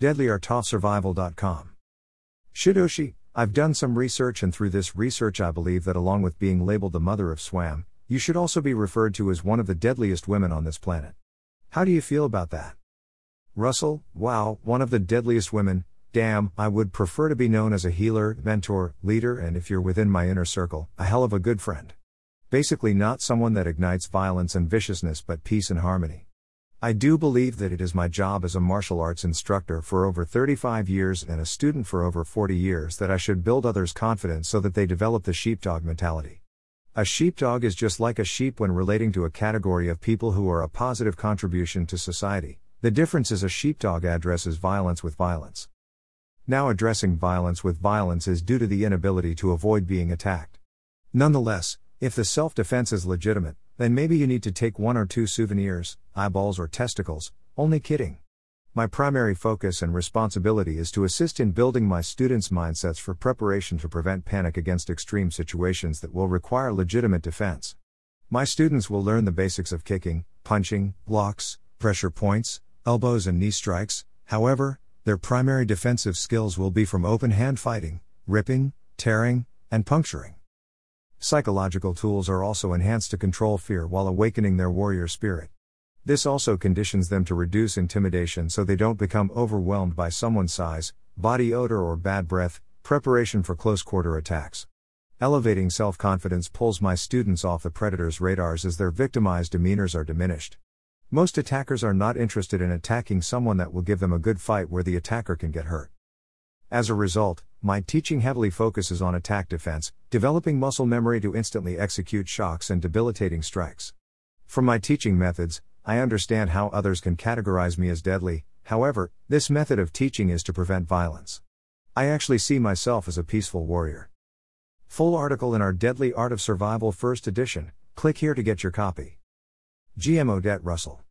deadlyartofsurvival.com. Shidoshi, I've done some research, and through this research, I believe that along with being labeled the mother of SWAM, you should also be referred to as one of the deadliest women on this planet. How do you feel about that? Russell, wow, one of the deadliest women, damn, I would prefer to be known as a healer, mentor, leader, and if you're within my inner circle, a hell of a good friend. Basically, not someone that ignites violence and viciousness but peace and harmony. I do believe that it is my job as a martial arts instructor for over 35 years and a student for over 40 years that I should build others' confidence so that they develop the sheepdog mentality. A sheepdog is just like a sheep when relating to a category of people who are a positive contribution to society. The difference is a sheepdog addresses violence with violence. Now, addressing violence with violence is due to the inability to avoid being attacked. Nonetheless, if the self defense is legitimate, then maybe you need to take one or two souvenirs, eyeballs or testicles, only kidding. My primary focus and responsibility is to assist in building my students' mindsets for preparation to prevent panic against extreme situations that will require legitimate defense. My students will learn the basics of kicking, punching, blocks, pressure points, elbows, and knee strikes, however, their primary defensive skills will be from open hand fighting, ripping, tearing, and puncturing. Psychological tools are also enhanced to control fear while awakening their warrior spirit. This also conditions them to reduce intimidation so they don't become overwhelmed by someone's size, body odor, or bad breath, preparation for close quarter attacks. Elevating self confidence pulls my students off the predator's radars as their victimized demeanors are diminished. Most attackers are not interested in attacking someone that will give them a good fight where the attacker can get hurt. As a result, my teaching heavily focuses on attack defense, developing muscle memory to instantly execute shocks and debilitating strikes. From my teaching methods, I understand how others can categorize me as deadly, however, this method of teaching is to prevent violence. I actually see myself as a peaceful warrior. Full article in our Deadly Art of Survival First Edition, click here to get your copy. GM Odette Russell